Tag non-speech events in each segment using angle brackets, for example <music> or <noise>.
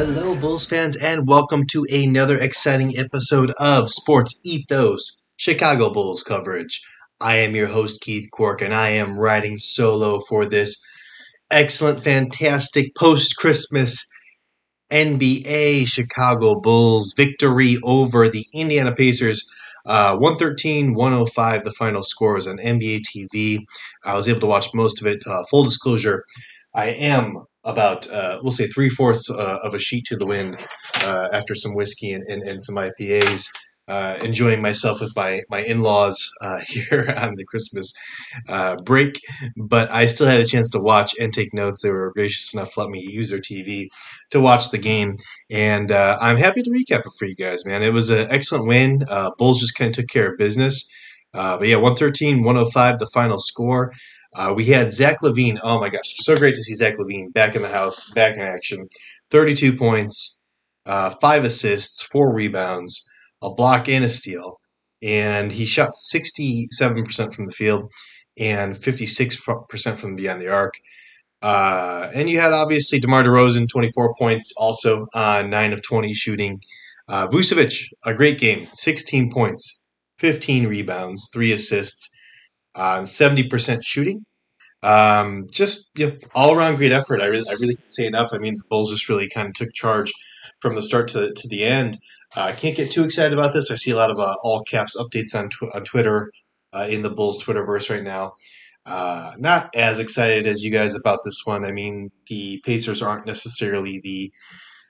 Hello, Bulls fans, and welcome to another exciting episode of Sports Ethos Chicago Bulls coverage. I am your host, Keith Cork, and I am riding solo for this excellent, fantastic post Christmas NBA Chicago Bulls victory over the Indiana Pacers. Uh, 113 105, the final scores on NBA TV. I was able to watch most of it. Uh, full disclosure, I am about uh, we'll say three fourths uh, of a sheet to the wind uh, after some whiskey and, and, and some IPAs. Uh, enjoying myself with my my in laws uh, <laughs> here on the Christmas uh, break, but I still had a chance to watch and take notes. They were gracious enough to let me use their TV to watch the game, and I'm happy to recap it for you guys. Man, it was an excellent win. Bulls just kind of took care of business. but yeah, 113, 105, the final score. Uh, we had Zach LaVine. Oh my gosh, so great to see Zach LaVine back in the house, back in action. 32 points, uh, five assists, four rebounds, a block, and a steal. And he shot 67% from the field and 56% from beyond the arc. Uh, and you had obviously DeMar DeRozan, 24 points, also uh, 9 of 20 shooting. Uh, Vucevic, a great game, 16 points, 15 rebounds, 3 assists on uh, 70% shooting. Um, just you know, all around great effort. I really, I really can't say enough. I mean, the Bulls just really kind of took charge from the start to, to the end. Uh, I uh, can't get too excited about this. I see a lot of uh, all caps updates on, tw- on Twitter uh, in the Bulls Twitterverse right now. Uh, not as excited as you guys about this one. I mean, the Pacers aren't necessarily the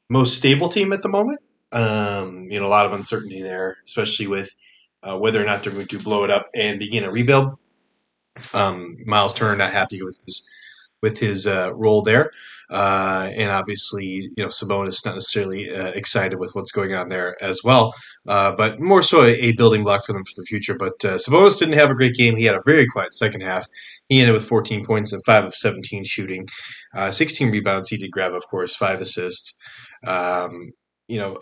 most stable team at the moment. Um, you know, a lot of uncertainty there, especially with uh, whether or not they're going to blow it up and begin a rebuild. Um, Miles Turner not happy with his with his uh, role there, uh, and obviously you know Sabonis not necessarily uh, excited with what's going on there as well, uh, but more so a, a, building block for them for the future. But uh, Sabonis didn't have a great game. He had a very quiet second half. He ended with 14 points and five of 17 shooting, uh, 16 rebounds. He did grab, of course, five assists. Um, you know,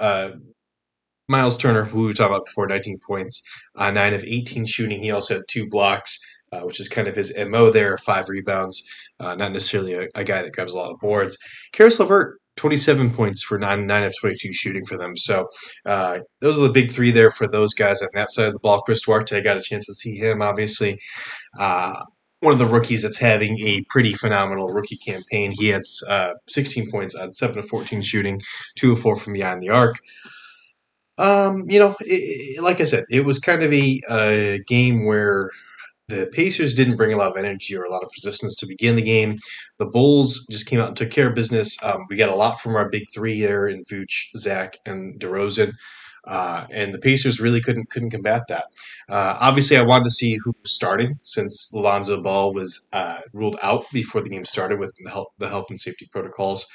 Miles Turner, who we talked about before, 19 points, uh, 9 of 18 shooting. He also had two blocks, uh, which is kind of his MO there, five rebounds. Uh, not necessarily a, a, guy that grabs a lot of boards. Caris LeVert, 27 points for 9, 9 of 22 shooting for them. So uh, those are the big three there for those guys on that side of the ball. Chris Duarte, I got a chance to see him, obviously. Uh, one of the rookies that's having a pretty phenomenal rookie campaign. He had uh, 16 points on 7 of 14 shooting, 2 of 4 from behind the arc. Um, you know, it, it, like I said, it was kind of a, a game where the Pacers didn't bring a lot of energy or a lot of resistance to begin the game. The Bulls just came out and took care of business. Um, we got a lot from our big three there in Vooch, Zach, and DeRozan. Uh, and the Pacers really couldn't couldn't combat that. Uh, obviously, I wanted to see who was starting since Lonzo Ball was uh, ruled out before the game started with the health, the health and safety protocols.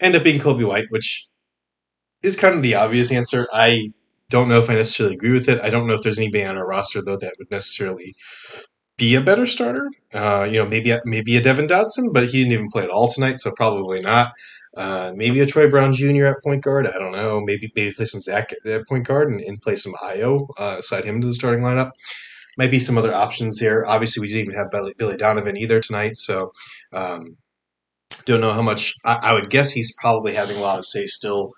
End up being Coby White, which is kind of the obvious answer. I don't know if I necessarily agree with it. I don't know if there's anybody on our roster though that would necessarily be a better starter. Uh, you know, maybe maybe a Devon Dotson, but he didn't even play at all tonight, so probably not. Uh, maybe a Troy Brown Jr. at point guard. I don't know. Maybe maybe play some Zach at point guard and, and play some Ayo uh, slide him into the starting lineup. Might be some other options here. Obviously, we didn't even have Billy, Billy Donovan either tonight, so um, Don't know how much. I, I would guess he's probably having a lot of say still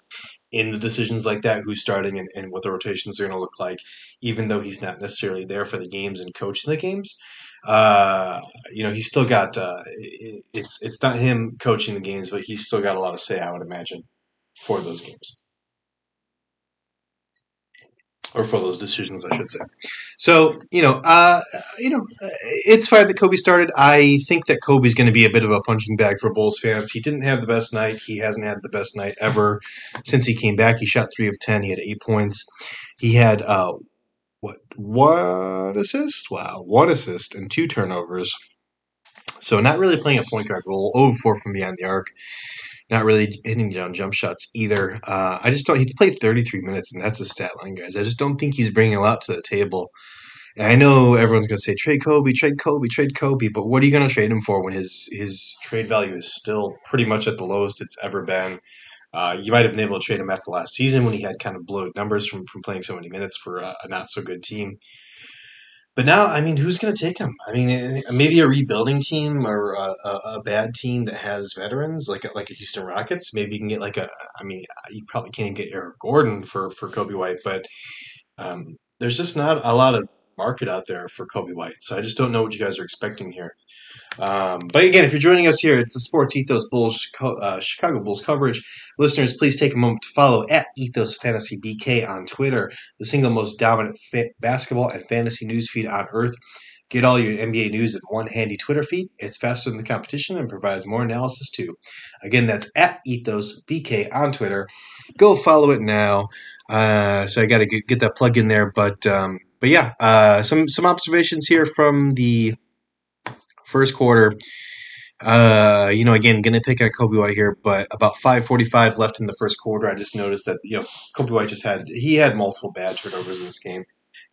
in the decisions like that, who's starting and, and what the rotations are going to look like, even though he's not necessarily there for the games and coaching the games. Uh, you know, he's still got. Uh, it, it's it's not him coaching the games, but he's still got a lot of say, I would imagine, for those games or for those decisions, I should say. So you know, uh, you know, it's fine that Coby started. I think that Coby's going to be a bit of a punching bag for Bulls fans. He didn't have the best night. He hasn't had the best night ever since he came back. He shot three of ten. He had eight points. He had uh, what one assist? Wow, one assist and two turnovers. So not really playing a point guard role. Over four from behind the arc not really hitting down jump shots either. Uh, I just don't. He played 33 minutes, and that's a stat line, guys. I just don't think he's bringing a lot to the table. And I know everyone's going to say trade Coby, trade Coby, trade Coby, but what are you going to trade him for when his his trade value is still pretty much at the lowest it's ever been? Uh, you might have been able to trade him after last season when he had kind of bloated numbers from, from playing so many minutes for a, a not so good team. But now, I mean, who's going to take him? I mean, maybe a rebuilding team or a, a, a, bad team that has veterans, like like a Houston Rockets. Maybe you can get like a. I mean, you probably can't get Eric Gordon for for Coby White, but um, there's just not a lot of market out there for Coby White. So I just don't know what you guys are expecting here. Um, but again, if you're joining us here, it's the Sports Ethos Bulls, uh, Chicago Bulls coverage. Listeners, please take a moment to follow at Ethos Fantasy BK on Twitter, the single most dominant basketball and fantasy news feed on earth. Get all your NBA news in one handy Twitter feed. It's faster than the competition and provides more analysis too. Again, that's at Ethos BK on Twitter. Go follow it now. Uh, so I got to get, get, that plug in there, but um, but yeah, uh, some some observations here from the first quarter. Uh, you know, again, gonna pick on Coby White here, but about 5:45 left in the first quarter, I just noticed that you know Coby White just had he had multiple bad turnovers in this game,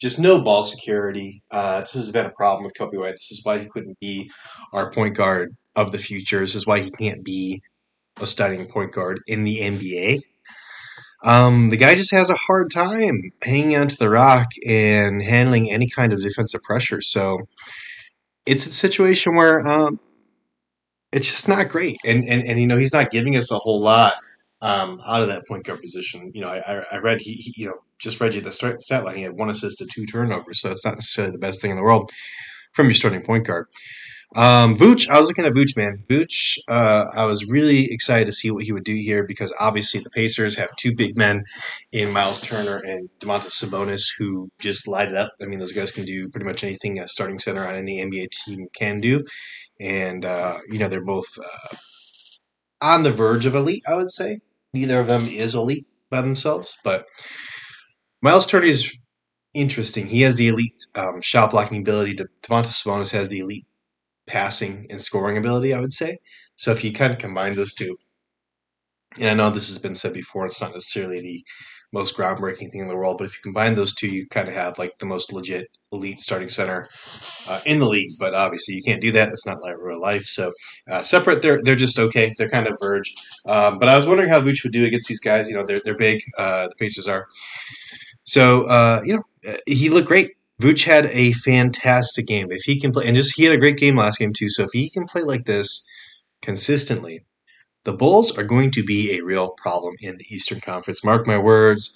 just no ball security. Uh, this has been a problem with Coby White. This is why he couldn't be our point guard of the future. This is why he can't be a starting point guard in the NBA. Um, the guy just has a hard time hanging onto the rock and handling any kind of defensive pressure. So it's a situation where um, it's just not great. And, and and you know he's not giving us a whole lot um, out of that point guard position. You know, I, I read he, he, you know just read you the stat line. He had one assist to two turnovers, so it's not necessarily the best thing in the world from your starting point guard. Um, Vooch, I was looking at Vooch, man. Vooch, uh, I was really excited to see what he would do here because obviously the Pacers have two big men in Miles Turner and Domantas Sabonis who just light it up. I mean, those guys can do pretty much anything a starting center on any NBA team can do, and uh, you know they're both uh, on the verge of elite. I would say neither of them is elite by themselves, but Miles Turner is interesting. He has the elite um, shot blocking ability. Domantas Sabonis has the elite passing and scoring ability, I would say. So if you kind of combine those two, and I know this has been said before, it's not necessarily the most groundbreaking thing in the world, but if you combine those two, you kind of have like the most legit elite starting center uh, in the league. But obviously, you can't do that. It's not like real life. So uh, separate, they're they're just okay. They're kind of verge. Um, but I was wondering how Vooch would do against these guys. You know, they're they're big. Uh, the Pacers are. So uh, you know, uh, he looked great. Vooch had a fantastic game. If he can play, and just he had a great game last game too. So if he can play like this consistently, the Bulls are going to be a real problem in the Eastern Conference. Mark my words.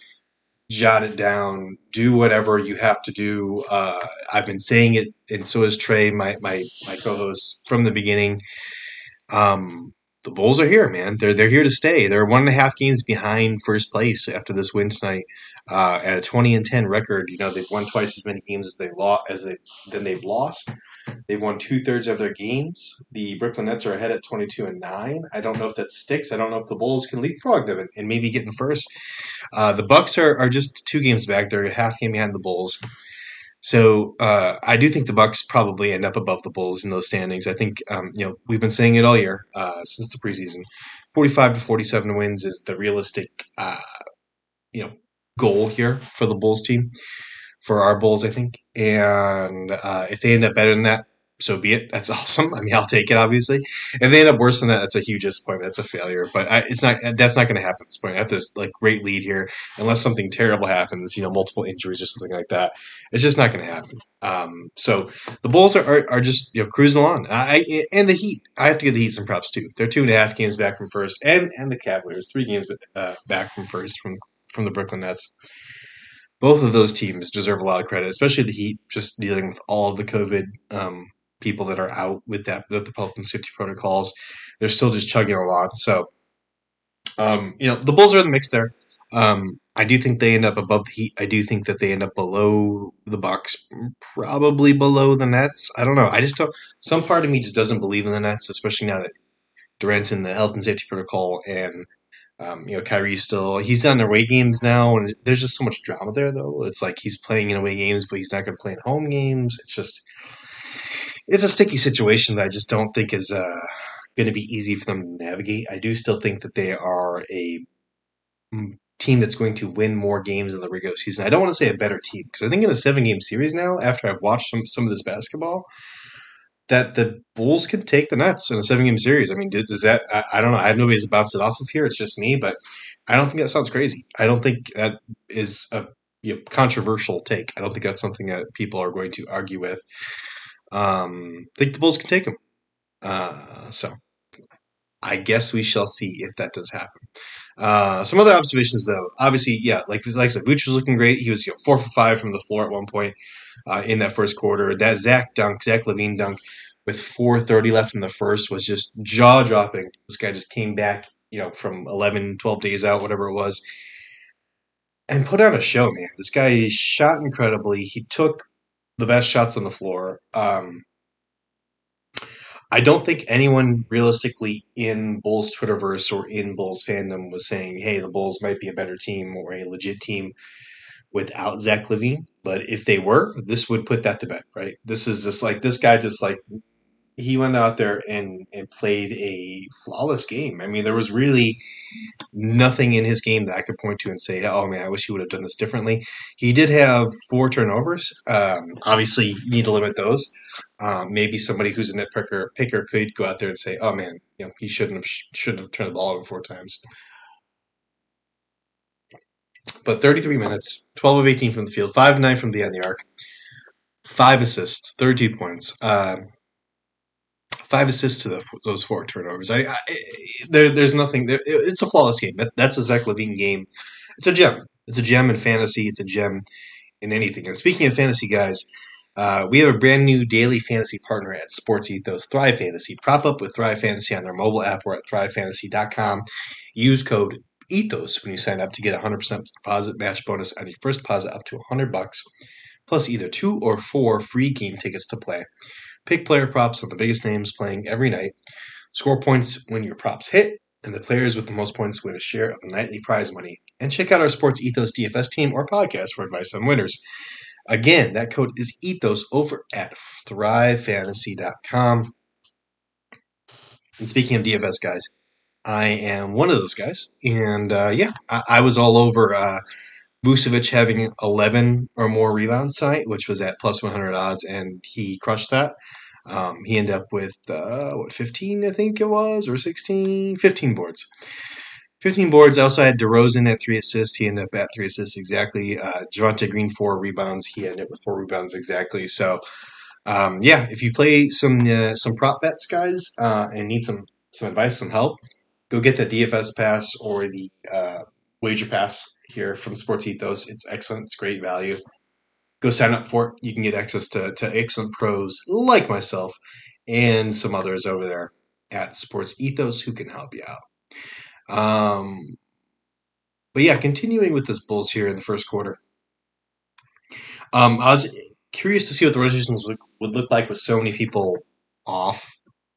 Jot it down. Do whatever you have to do. Uh, I've been saying it, and so has Trey, my my my co-host, from the beginning. Um, the Bulls are here, man. They're they're here to stay. They're one and a half games behind first place after this win tonight. Uh, at a twenty and ten record, you know they've won twice as many games as they lost as they than they've lost. They've won two thirds of their games. The Brooklyn Nets are ahead at twenty two and nine. I don't know if that sticks. I don't know if the Bulls can leapfrog them and, and maybe get in first. Uh, the Bucks are, are just two games back. They're a half game behind the Bulls. So uh, I do think the Bucks probably end up above the Bulls in those standings. I think um, you know we've been saying it all year uh, since the preseason. Forty-five to forty-seven wins is the realistic, uh, you know, goal here for the Bulls team, for our Bulls, I think. And uh, if they end up better than that, so be it. That's <laughs> awesome. I mean, I'll take it. Obviously, if they end up worse than that, that's a huge disappointment. That's a failure. But I, it's not. That's not going to happen at this point. I have this like great lead here, unless something terrible happens. You know, multiple injuries or something like that. It's just not going to happen. Um, so the Bulls are, are, are, just you know cruising along. I and the Heat. I have to give the Heat some props too. They're two and a half games back from first, and and the Cavaliers three games uh, back from first from from the Brooklyn Nets both of those teams deserve a lot of credit, especially the Heat, just dealing with all of the COVID um, people that are out with that with the and safety protocols. They're still just chugging along. So, um, you know, the Bulls are in the mix there. Um, I do think they end up above the Heat. I do think that they end up below the Bucks, probably below the Nets. I don't know. I just don't. Some part of me just doesn't believe in the Nets, especially now that Durant's in the health and safety protocol and um, you know, Kyrie's still he's on away games now, and there's just so much drama there. Though it's like he's playing in away games, but he's not going to play in home games. It's just it's a sticky situation that I just don't think is uh, going to be easy for them to navigate. I do still think that they are a mm, team that's going to win more games in the regular season. I don't want to say a better team because I think in a seven game series now, after I've watched some some of this basketball, that the Bulls could take the Nets in a seven game series. I mean, does that? I, I, don't know. I have nobody to bounce it off of here. It's just me, but I don't think that sounds crazy. I don't think that is a you know, controversial take. I don't think that's something that people are going to argue with. Um, I think the Bulls can take them. Uh, so I guess we shall see if that does happen. Uh, some other observations, though. Obviously, yeah, like like I said, Vooch was looking great. He was you know, four for five from the floor at one point uh, in that first quarter. That Zach dunk, Zach LaVine dunk, with 4:30 left in the first was just jaw dropping. This guy just came back, you know, from 11, 12 days out, whatever it was, and put on a show, man. This guy shot incredibly. He took the best shots on the floor. Um, I don't think anyone realistically in Bulls Twitterverse or in Bulls fandom was saying, "Hey, the Bulls might be a better team or a legit team without Zach LaVine, But if they were, this would put that to bed, right? This is just like this guy just like he went out there and, and played a flawless game. I mean, there was really nothing in his game that I could point to and say, "Oh man, I wish he would have done this differently." He did have four turnovers. Um, obviously, you need to limit those. Um, maybe somebody who's a nitpicker picker could go out there and say, "Oh man, you know, he shouldn't have shouldn't have turned the ball over four times." But 33 minutes, 12 of 18 from the field, 5 9 from of the arc, 5 assists, 32 points. Um, five assists to the, those four turnovers. I, I there, there's nothing. There, it's a flawless game. That's a Zach LaVine game. It's a gem. It's a gem in fantasy. It's a gem in anything. And speaking of fantasy, guys, uh, we have a brand new daily fantasy partner at Sports Ethos, Thrive Fantasy. Prop up with Thrive Fantasy on their mobile app or at thrivefantasy.com. Use code ETHOS when you sign up to get a 100% deposit match bonus on your first deposit up to 100 bucks, plus either two or four free game tickets to play. Pick player props on the biggest names playing every night. Score points when your props hit, and the players with the most points win a share of the nightly prize money. And check out our Sports Ethos DFS team or podcast for advice on winners. Again, that code is ethos over at thrivefantasy.com. And speaking of DFS guys, I am one of those guys. And uh, yeah, I, I, was all over uh, Vucevic having 11 or more rebounds tonight, which was at plus 100 odds, and he crushed that. Um, he ended up with, uh, what, 15, I think it was, or 16? 15 boards. 15 boards. I also had DeRozan at three assists. He ended up at three assists exactly. Uh, Javonte Green, four rebounds. He ended up with four rebounds exactly. So, um, yeah, if you play some uh, some prop bets, guys, uh, and need some some advice, some help, go get the DFS pass or the uh, wager pass here from Sports Ethos. It's excellent. It's great value. Go sign up for it. You can get access to, to excellent pros like myself and some others over there at Sports Ethos who can help you out. Um, but yeah, continuing with this Bulls here in the first quarter. Um, I was curious to see what the rotations would, would look like with so many people off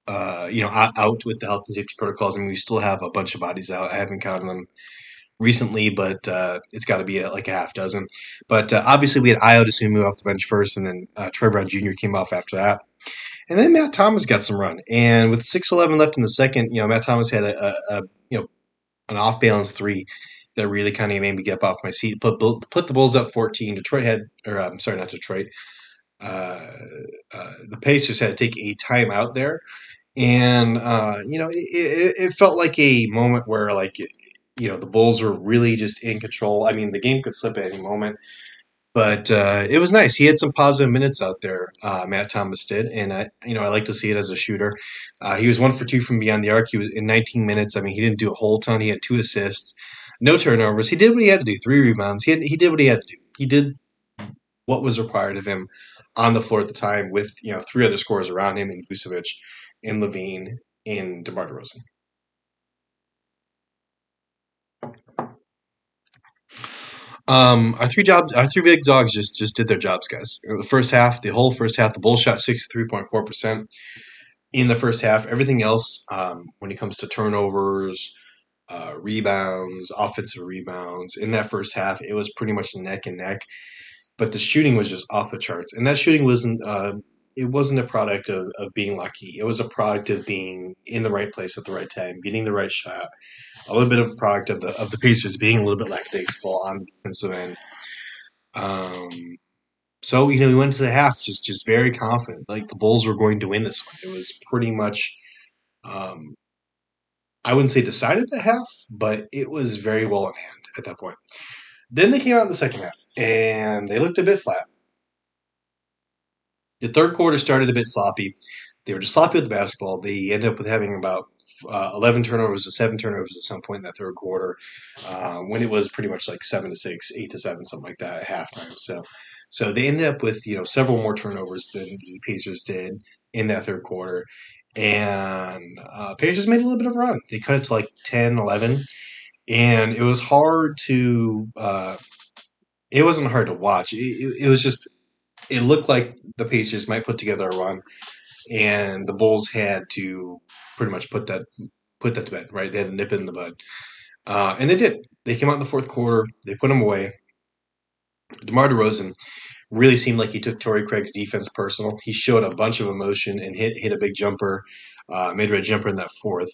uh, you know, out with the health and safety protocols. I mean, we still have a bunch of bodies out. I haven't counted them recently, but uh, it's got to be a, like a half dozen. But uh, obviously, we had Ayo Dosunmu off the bench first, and then uh, Troy Brown Jr. came off after that. And then Matt Thomas got some run, and with six eleven left in the second, you know Matt Thomas had a, a, a you know an off balance three that really kind of made me get off my seat. Put put the Bulls up fourteen. Detroit had, or I'm sorry, not Detroit. uh, uh, the Pacers had to take a timeout there, and uh, you know it, it, it, felt like a moment where like you know the Bulls were really just in control. I mean, the game could slip at any moment, but uh, it was nice. He had some positive minutes out there. Uh, Matt Thomas did, and I you know I like to see it as a shooter. Uh, he was one for two from beyond the arc. He was in 19 minutes. I mean, he didn't do a whole ton. He had two assists, no turnovers. He did what he had to do. Three rebounds. He had, he did what he had to do. He did what was required of him on the floor at the time with you know three other scorers around him in Vucevic, in LaVine in DeMar DeRozan. Um, our three jobs, our three big dogs just just did their jobs, guys. In the first half, the whole first half, the bull shot sixty three point four percent in the first half. Everything else, um, when it comes to turnovers, uh, rebounds, offensive rebounds, in that first half, it was pretty much neck and neck but the shooting was just off the charts. And that shooting wasn't uh, it wasn't a product of, of being lucky. It was a product of being in the right place at the right time, getting the right shot. A little bit of a product of the of the Pacers being a little bit lackadaisical on the defensive end. Um, so you know we went to the half just just very confident, like the Bulls were going to win this one. It was pretty much, um, I wouldn't say decided at half, but it was very well in hand at that point. Then they came out in the second half and they looked a bit flat. The third quarter started a bit sloppy. They were just sloppy with the basketball. They ended up with having about uh, 11 turnovers to seven turnovers at some point in that third quarter, uh, when it was pretty much like seven to six, eight to seven, something like that at halftime. So, so they ended up with you know several more turnovers than the Pacers did in that third quarter, and uh, Pacers made a little bit of a run. They cut it to like 10, 11, and it was hard to uh, it wasn't hard to watch. It, it, it, was just it looked like the Pacers might put together a run, and the Bulls had to pretty much put that put that to bed. Right, they had to nip it in the bud, uh, and they did. They came out in the fourth quarter. They put them away. DeMar DeRozan really seemed like he took Torrey Craig's defense personal. He showed a bunch of emotion and hit hit a big jumper, uh, made a red jumper in that fourth.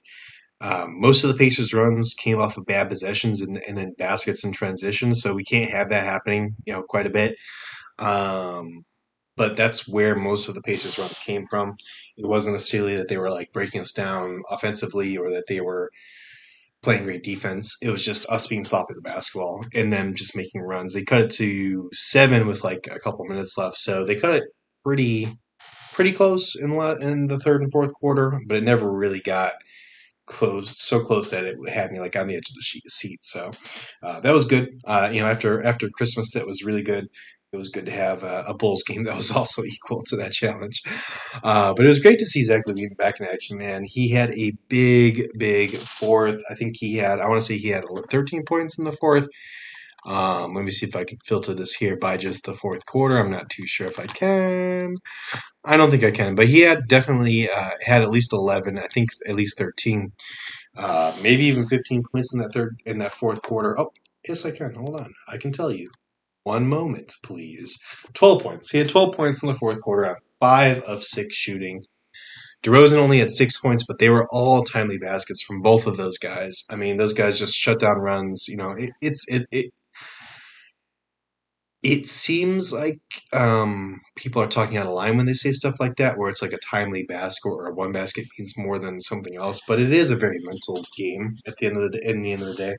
Um, most of the Pacers' runs came off of bad possessions and, and then baskets and transitions, so we can't have that happening, you know, quite a bit. Um, but that's where most of the Pacers' runs came from. It wasn't necessarily that they were like breaking us down offensively or that they were playing great defense. It was just us being sloppy with the basketball and them just making runs. They cut it to seven with like a couple minutes left, so they cut it pretty pretty close in in the third and fourth quarter, but it never really got close, so close that it had me like on the edge of the seat. So uh, that was good. Uh, you know, after after Christmas, that was really good. It was good to have a, a Bulls game that was <laughs> also equal to that challenge. Uh, but it was great to see Zach LaVine back in action, man. He had a big, big fourth. I think he had, I want to say he had 13 points in the fourth. Um, let me see if I can filter this here by just the fourth quarter. I'm not too sure if I can. I don't think I can, but he had definitely uh, had at least 11. I think at least 13, uh, maybe even 15 points in that third in that fourth quarter. Oh, yes, I can. Hold on, I can tell you. One moment, please. 12 points. He had 12 points in the fourth quarter on five of six shooting. DeRozan only had six points, but they were all timely baskets from both of those guys. I mean, those guys just shut down runs. You know, it, it's it, it it seems like um, people are talking out of line when they say stuff like that, where it's like a timely basket or a one basket means more than something else. But it is a very mental game at the end of the in the end of the day.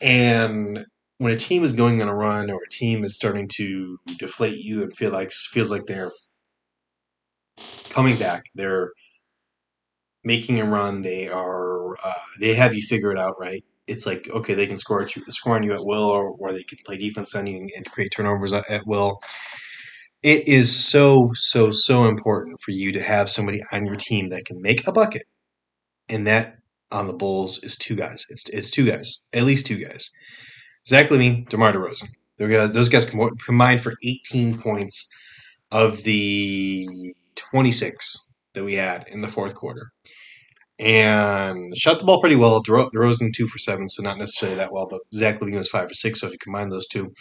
And when a team is going on a run or a team is starting to deflate you and feel like feels like they're coming back, they're making a run, they are uh, they have you figure it out right it's like okay, they can score at you, score on you at will, or, or they can play defense on you and create turnovers at, will. It is so so so important for you to have somebody on your team that can make a bucket, and that on the Bulls is two guys. It's it's two guys, at least two guys. Zach LaVine, DeMar DeRozan. Those guys combined for 18 points of the 26 that we had in the fourth quarter and shot the ball pretty well. DeRozan two for seven, so not necessarily that well, but Zach LaVine was five for six. So if you combine those two,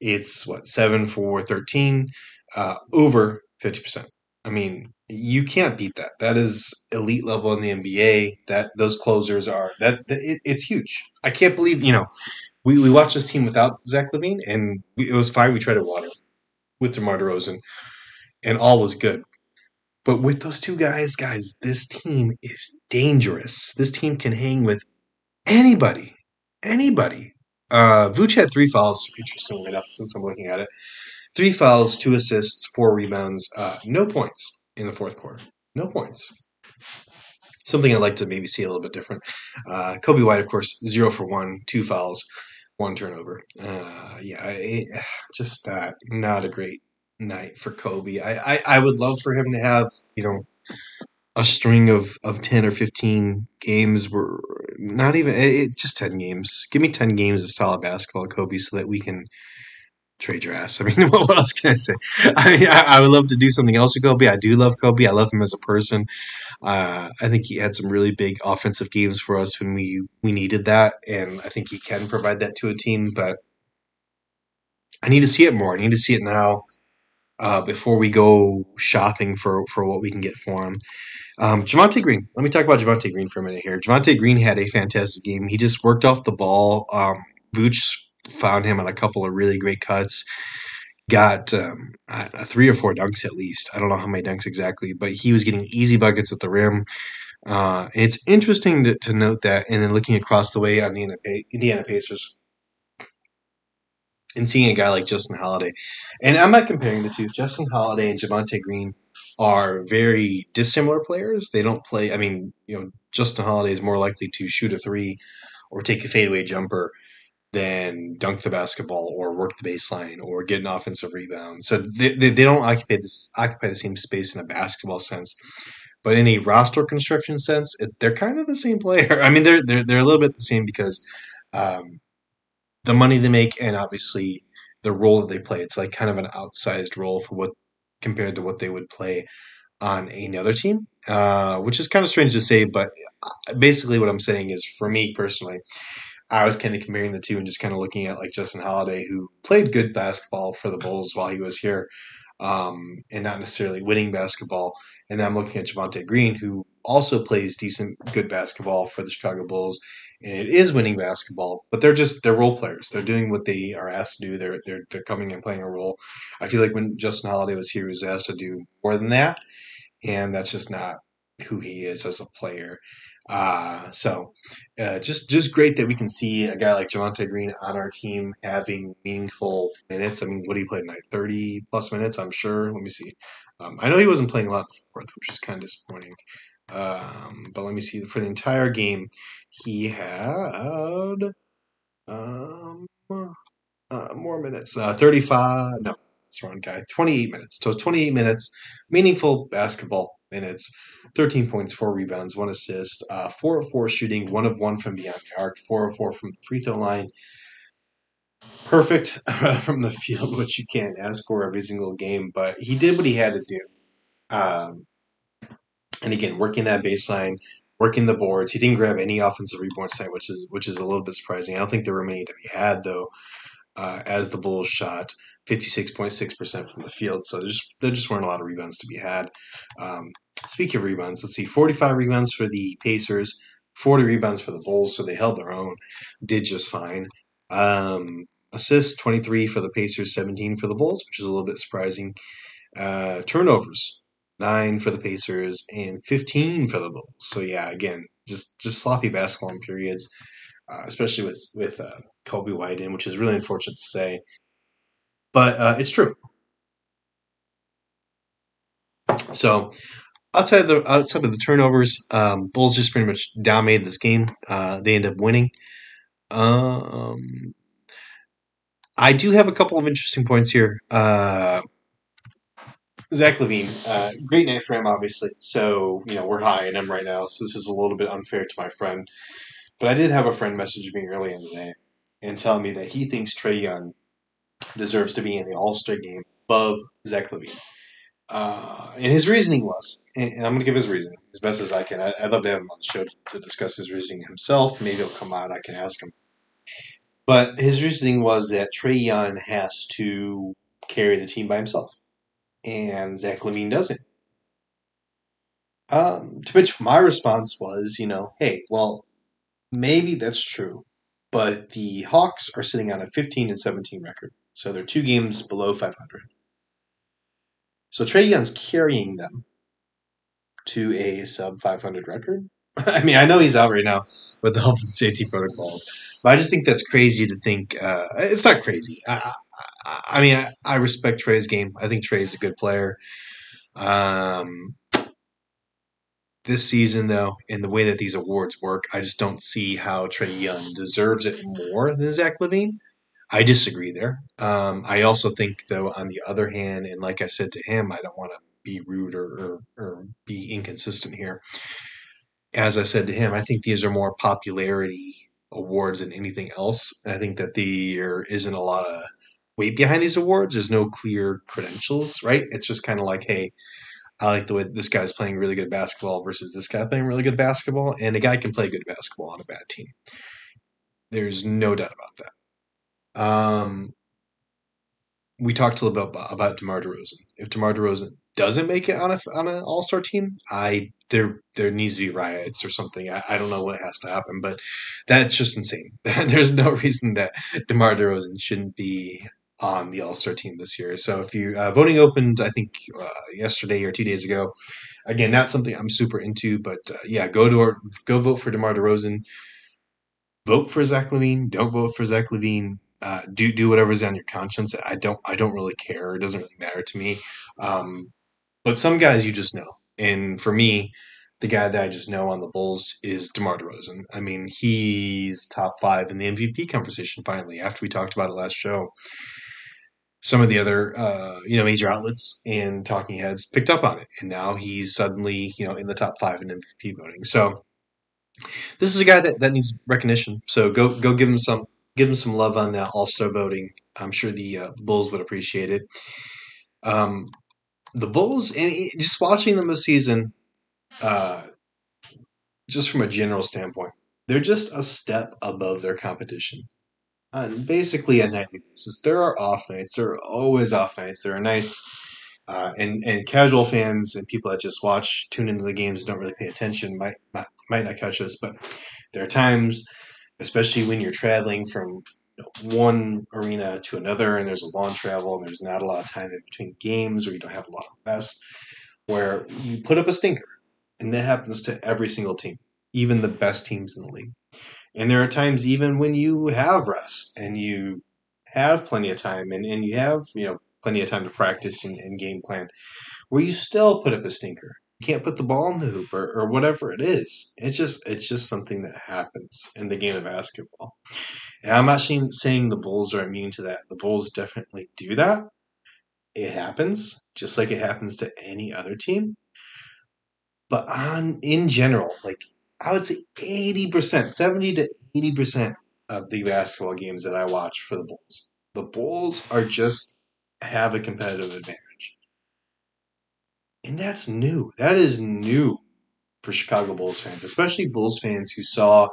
it's what seven for thirteen, uh, over fifty percent. I mean, you can't beat that. That is elite level in the NBA. That those closers are that it, it's huge. I can't believe you know we, we watched this team without Zach LaVine, and we, it was fine. We tried to water with DeMar DeRozan, and all was good. But with those two guys, guys, this team is dangerous. This team can hang with anybody, anybody. Uh, Vooch had three fouls, interestingly enough, since I'm looking at it. Three fouls, two assists, four rebounds, uh, no points in the fourth quarter. No points. Something I'd like to maybe see a little bit different. Uh, Coby White, of course, zero for one, two fouls, one turnover. Uh, yeah, it, <sighs> just not a great night for Coby. I, I, I would love for him to have you know a string of, of 10 or 15 games were not even it, just 10 games give me 10 games of solid basketball Coby, so that we can trade your ass <laughs> i mean <laughs> what else can i say i I, I would love to do something else with coby i do love coby i love him as a person uh, i think he had some really big offensive games for us when we we needed that and i think he can provide that to a team but i need to see it more i need to see it now uh, before we go shopping for, for what we can get for him. Um, Javonte Green. Let me talk about Javonte Green for a minute here. Javonte Green had a fantastic game. He just worked off the ball. Um, Vooch found him on a couple of really great cuts. Got um, three or four dunks at least. I don't know how many dunks exactly, but he was getting easy buckets at the rim. Uh, it's interesting to, to, note that, and then looking across the way on the Indiana Pacers, and seeing a guy like Justin Holiday. And I'm not comparing the two. Justin Holiday and Javonte Green are very dissimilar players. They don't play. I mean, you know, Justin Holiday is more likely to shoot a three or take a fadeaway jumper than dunk the basketball or work the baseline or get an offensive rebound. So they, they, they don't occupy this occupy the same space in a basketball sense. But in a roster construction sense, it, they're kind of the same player. <laughs> I mean, they're they're they're a little bit the same because um, the money they make and obviously the role that they play. It's like kind of an outsized role for what compared to what they would play on another team, uh, which is kind of strange to say. But uh, basically, what I'm saying is, for me personally, I was kind of comparing the two and just kind of looking at like Justin Holiday, who played good basketball for the Bulls while he was here, um, and not necessarily winning basketball. And then I'm looking at Javonte Green, who also plays decent, good basketball for the Chicago Bulls and it is winning basketball, but they're just they're role players. They're doing what they are asked to do. They're they're they're coming and playing a role. I feel like when Justin Holiday was here, he was asked to do more than that, and that's just not who he is as a player. Uh, so uh, just just great that we can see a guy like Javonte Green on our team having meaningful minutes. I mean, what he played tonight? Thirty plus minutes, I'm sure. Let me see. Um, I know he wasn't playing a lot in the fourth, which is kind of disappointing. Um, but let me see. For the entire game, he had um, uh, more minutes. Uh, 35. No, that's wrong guy. 28 minutes. So 28 minutes, meaningful basketball minutes. 13 points, 4 rebounds, 1 assist, uh, 4 of 4 shooting, 1 of 1 from beyond the arc, 4 of 4 from the free throw line. Perfect <laughs> from the field, which you can't ask for every single game, but he did what he had to do. Um, and again, working that baseline, working the boards. He didn't grab any offensive rebounds tonight, which is which is a little bit surprising. I don't think there were many to be had though, uh, as the Bulls shot fifty six point six percent from the field. So there just there just weren't a lot of rebounds to be had. Um, speaking of rebounds, let's see, forty five rebounds for the Pacers, forty rebounds for the Bulls. So they held their own, did just fine. Um, assists twenty three for the Pacers, seventeen for the Bulls, which is a little bit surprising. Uh, turnovers nine for the Pacers, and 15 for the Bulls. So yeah, again, just just sloppy basketball in periods, uh, especially with with uh, Coby White in, which is really unfortunate to say, but uh, it's true. So outside of the outside of the turnovers, um, Bulls just pretty much dominated this game. Uh, they end up winning. Um, I do have a couple of interesting points here. Uh, Zach LaVine, uh, great night for him, obviously. So, you know, we're high in him right now, so this is a little bit unfair to my friend. But I did have a friend message me early in the day and tell me that he thinks Trae Young deserves to be in the All Star game above Zach LaVine. Uh, and his reasoning was, and I'm going to give his reasoning as best as I can. I, would love to have him on the show to, to discuss his reasoning himself. Maybe he'll come out, I can ask him. But his reasoning was that Trae Young has to carry the team by himself and Zach LaVine doesn't. Um, to which my response was, you know, hey, well, maybe that's true, but the Hawks are sitting on a 15 and 17 record, so they're two games below 500. So Trae Young's carrying them to a sub 500 record. <laughs> I mean, I know he's out right now with the health and safety protocols, but I just think that's crazy to think. Uh, it's not crazy. I, I, I mean, I, I, respect Trae's game. I think Trae's a good player. Um, this season, though, in the way that these awards work, I just don't see how Trae Young deserves it more than Zach LaVine. I disagree there. Um, I also think, though, on the other hand, and like I said to him, I don't want to be rude or, or, or be inconsistent here. As I said to him, I think these are more popularity awards than anything else. I think that there isn't a lot of weight behind these awards. There's no clear credentials, right? It's just kind of like, hey, I like the way this guy's playing really good basketball versus this guy playing really good basketball, and a guy can play good basketball on a bad team. There's no doubt about that. Um, we talked a little bit about, about DeMar DeRozan. If DeMar DeRozan doesn't make it on a on an All Star team, I there there needs to be riots or something. I, I don't know what has to happen, but that's just insane. <laughs> There's no reason that DeMar DeRozan shouldn't be on the All Star team this year. So if you uh, voting opened, I think uh, yesterday or two days ago. Again, not something I'm super into, but uh, yeah, go to our, go vote for DeMar DeRozan. Vote for Zach LaVine. Don't vote for Zach LaVine. Uh, do do whatever's on your conscience. I don't I don't really care. It doesn't really matter to me. Um, but some guys you just know, and for me, the guy that I just know on the Bulls is DeMar DeRozan. I mean, he's top five in the MVP conversation finally after we talked about it last show some of the other uh, you know major outlets and talking heads picked up on it, and now he's suddenly you know in the top five in MVP voting. So this is a guy that, that needs recognition. So go go give him some give them some love on that All Star voting. I'm sure the uh, Bulls would appreciate it. Um, the Bulls and just watching them this season, uh, just from a general standpoint, they're just a step above their competition on basically a nightly basis. There are off nights. There are always off nights. There are nights, uh, and and casual fans and people that just watch, tune into the games, don't really pay attention, might not, might not catch this. But there are times, especially when you're traveling from one arena to another, and there's a long travel, and there's not a lot of time in between games, or you don't have a lot of rest, where you put up a stinker, and that happens to every single team, even the best teams in the league. And there are times even when you have rest and you have plenty of time and, and you have, you know, plenty of time to practice and, and game plan where you still put up a stinker. Can't put the ball in the hoop or, or whatever it is. It's just it's just something that happens in the game of basketball. And I'm not saying the Bulls are immune to that. The Bulls definitely do that. It happens, just like it happens to any other team. But on in general, like I would say 80%, 70 to 80% of the basketball games that I watch for the Bulls. The Bulls are just have a competitive advantage. And that's new. That is new for Chicago Bulls fans, especially Bulls fans who saw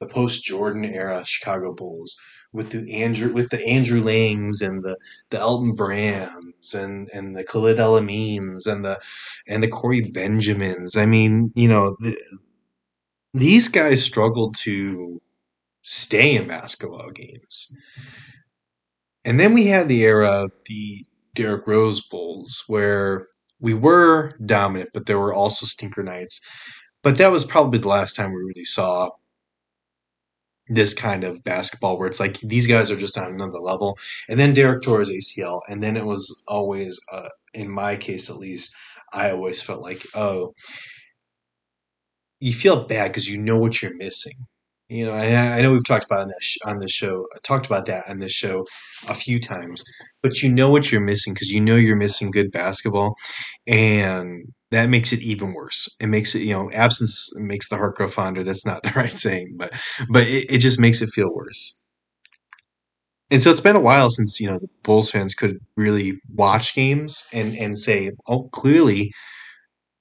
the post Jordan era Chicago Bulls with the Andrew with the Andrew Langs and the the Elton Brands and and the Khalid El-Amins and the and the Corey Benjamins. I mean, you know, the, these guys struggled to stay in basketball games. And then we had the era of the Derrick Rose Bulls where we were dominant, but there were also stinker nights. But that was probably the last time we really saw this kind of basketball where it's like these guys are just on another level. And then Derrick tore his ACL, and then it was always, uh, in my case at least, I always felt like, oh, you feel bad because you know what you're missing. You know, I, I know we've talked about on this on this show, uh, talked about that on this show a few times, but you know what you're missing because you know you're missing good basketball, and that makes it even worse. It makes it, you know, absence makes the heart grow fonder. That's not <laughs> the right saying, but but it, it just makes it feel worse. And so it's been a while since you know the Bulls fans could really watch games and and say, oh, clearly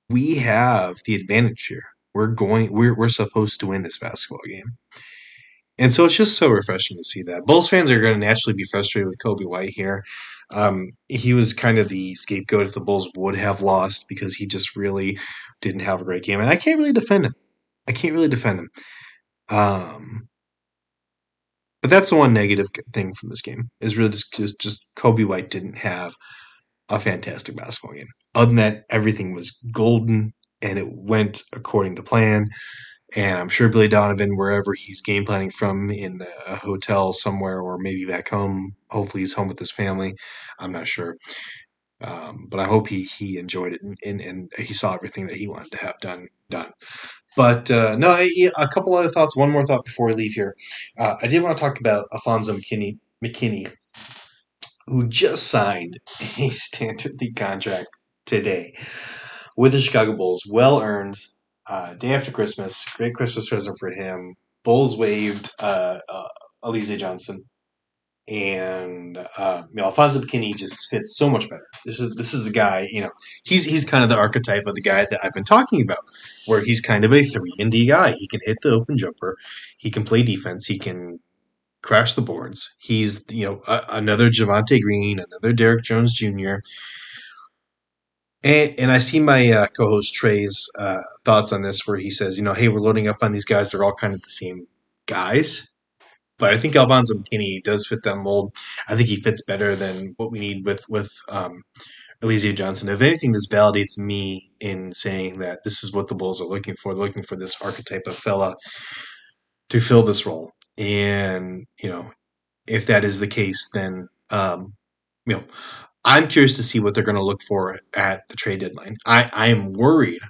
we have the advantage here we're going we're we're supposed to win this basketball game. And so it's just so refreshing to see that. Bulls fans are going to naturally be frustrated with Coby White here. Um, he was kind of the scapegoat if the Bulls would have lost because he just really didn't have a great game. And I can't really defend him. I can't really defend him. Um, but that's the one negative thing from this game is really just just, just Coby White didn't have a fantastic basketball game. Other than that, everything was golden and it went according to plan. And I'm sure Billy Donovan, wherever he's game planning from, in a hotel somewhere or maybe back home, hopefully he's home with his family. I'm not sure. Um, but I hope he he enjoyed it and, and, and, he saw everything that he wanted to have done done. But uh, no, I, a couple other thoughts. One more thought before we leave here. Uh, I did want to talk about Alfonzo McKinney, McKinnie, who just signed <laughs> a standard league contract today with the Chicago Bulls. Well earned. Uh, day after Christmas, great Christmas present for him. Bulls waived uh, uh, Alize Johnson and uh, you know, Alfonzo McKinnie just fits so much better. This is this is the guy. You know, he's he's kind of the archetype of the guy that I've been talking about, where he's kind of a three and D guy. He can hit the open jumper, he can play defense, he can crash the boards. He's you know a, another Javonte Green, another Derrick Jones Jr. And, and I see my uh, co-host Trey's uh, thoughts on this, where he says, you know, hey, we're loading up on these guys. They're all kind of the same guys but I think Alfonzo McKinnie does fit that mold. I think he fits better than what we need with with um, Alize Johnson. If anything, this validates me in saying that this is what the Bulls are looking for. They're looking for this archetype of fella to fill this role. And you know, if that is the case, then um, you know, I'm curious to see what they're going to look for at the trade deadline. I, I am worried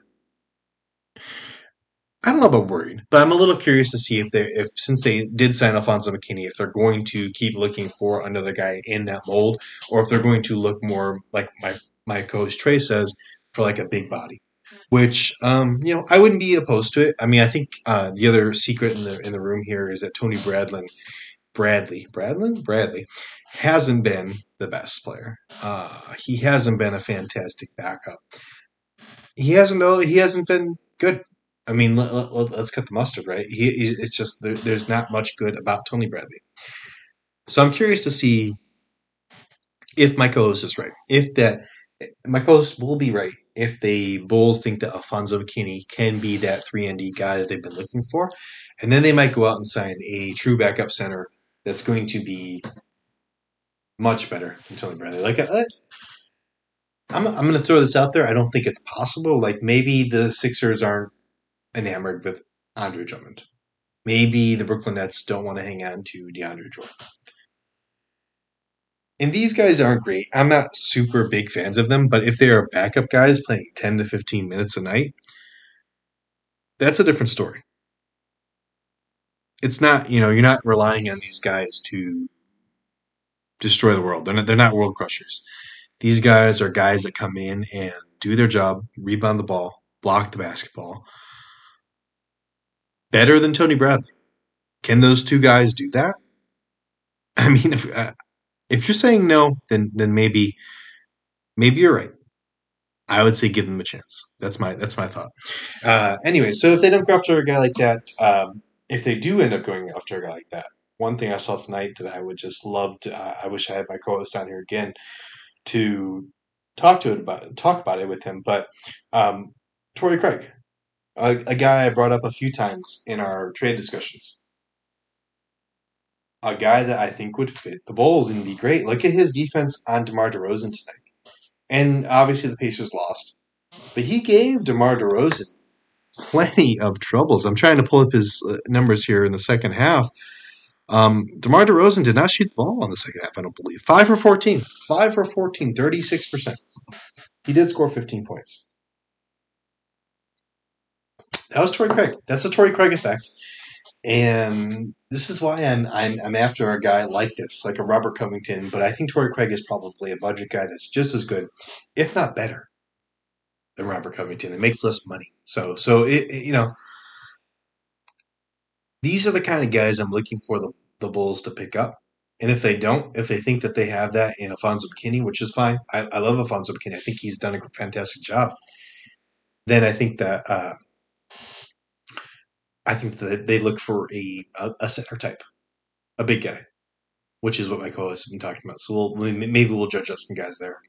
I don't know about worried, but I'm a little curious to see if they, if since they did sign Alfonzo McKinnie, if they're going to keep looking for another guy in that mold, or if they're going to look more like my my coach Trey says for like a big body, which um, you know I wouldn't be opposed to it. I mean, I think uh, the other secret in the in the room here is that Tony Bradley, Bradley, Bradley, Bradley hasn't been the best player. Uh, he hasn't been a fantastic backup. He hasn't. He hasn't been good I mean, let, us let, cut the mustard, right? He, it's just there, there's not much good about Tony Bradley. So I'm curious to see if my co-host is right. If that my co-host will be right if the Bulls think that Alfonzo McKinnie can be that three and D guy that they've been looking for, and then they might go out and sign a true backup center that's going to be much better than Tony Bradley. Like I, I'm, I'm going to throw this out there. I don't think it's possible. Like maybe the Sixers aren't enamored with Andre Drummond. Maybe the Brooklyn Nets don't want to hang on to DeAndre Jordan. And these guys aren't great. I'm not super big fans of them, but if they are backup guys playing 10 to 15 minutes a night, that's a different story. It's not, you know, you're not relying on these guys to destroy the world. They're not, they're not world crushers. These guys are guys that come in and do their job, rebound the ball, block the basketball, better than Tony Bradley. Can those two guys do that? <laughs> I mean, if uh, if you're saying no, then then maybe maybe you're right. I would say give them a chance. That's my that's my thought. Uh, anyway, so if they don't go after a guy like that, um, if they do end up going after a guy like that, one thing I saw tonight that I would just love to. Uh, I wish I had my co-host on here again to talk to it about talk about it with him. But um, Torrey Craig, a, a guy I brought up a few times in our trade discussions. A guy that I think would fit the Bulls and be great. Look at his defense on DeMar DeRozan tonight. And obviously the Pacers lost. But he gave DeMar DeRozan plenty of troubles. I'm trying to pull up his uh, numbers here in the second half. Um, DeMar DeRozan did not shoot the ball on the second half, I don't believe. 5 for 14. 5 for 14, 36%. He did score 15 points. That was Torrey Craig. That's the Torrey Craig effect. And this is why I'm, I'm I'm after a guy like this, like a Robert Covington. But I think Torrey Craig is probably a budget guy that's just as good, if not better, than Robert Covington. It makes less money. So so it, it, you know these are the kind of guys I'm looking for the, the Bulls to pick up. And if they don't, if they think that they have that in Alfonzo McKinnie, which is fine, I, I love Alfonzo McKinnie. I think he's done a fantastic job. Then I think that uh, I think that they look for a, a, a center type, a big guy, which is what my co-hosts have been talking about. So we'll maybe we'll judge up some guys there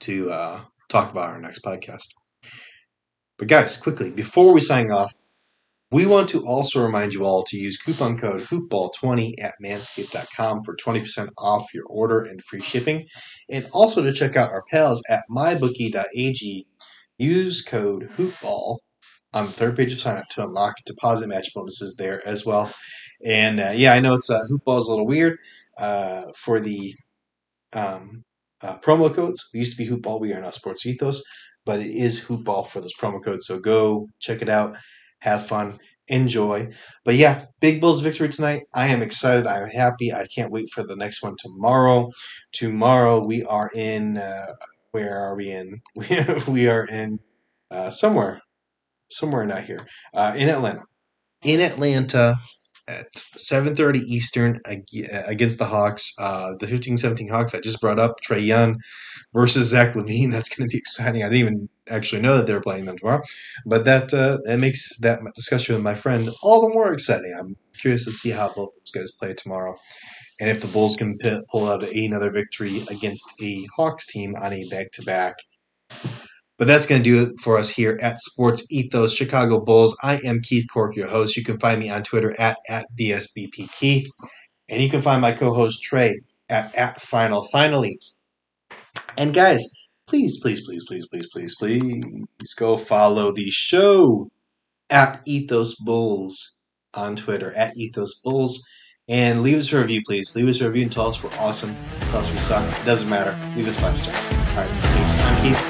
to uh, talk about our next podcast. But guys, quickly before we sign off, We want to also remind you all to use coupon code HoopBall20 at manscaped.com for 20% off your order and free shipping. And also to check out our pals at mybookie.ag. Use code HoopBall on the third page of sign up to unlock deposit match bonuses there as well. And uh, yeah, I know it's uh, HoopBall is a little weird uh, for the um, uh, promo codes. We used to be Hoopball. We are not Sports Ethos, but it is Hoopball for those promo codes. So go check it out have fun, enjoy. But yeah, Big Bulls victory tonight. I am excited. I'm happy. I can't wait for the next one tomorrow. Tomorrow we are in. Uh, where are we in? <laughs> we are in uh, somewhere, somewhere not here, uh, in Atlanta. In Atlanta at 7:30 Eastern against the Hawks. Uh, the 15-17 Hawks I just brought up. Trae Young versus Zach LaVine. <laughs> That's going to be exciting. I didn't even actually know that they were playing them tomorrow, but that uh, that makes that discussion with my friend all the more exciting. I'm curious to see how both those guys play tomorrow, and if the Bulls can pull out another victory against a Hawks team on a back-to-back. But that's going to do it for us here at Sports Ethos Chicago Bulls. I am Keith Cork, your host. You can find me on Twitter at, at BSBPKeith. And you can find my co-host Trey at, at Final Finally. And guys, please, please, please, please, please, please, please go follow the show at Ethos Bulls on Twitter, at Ethos Bulls. And leave us a review, please. Leave us a review and tell us we're awesome. Tell us we suck. It doesn't matter. Leave us five stars. All right, thanks. I'm Keith.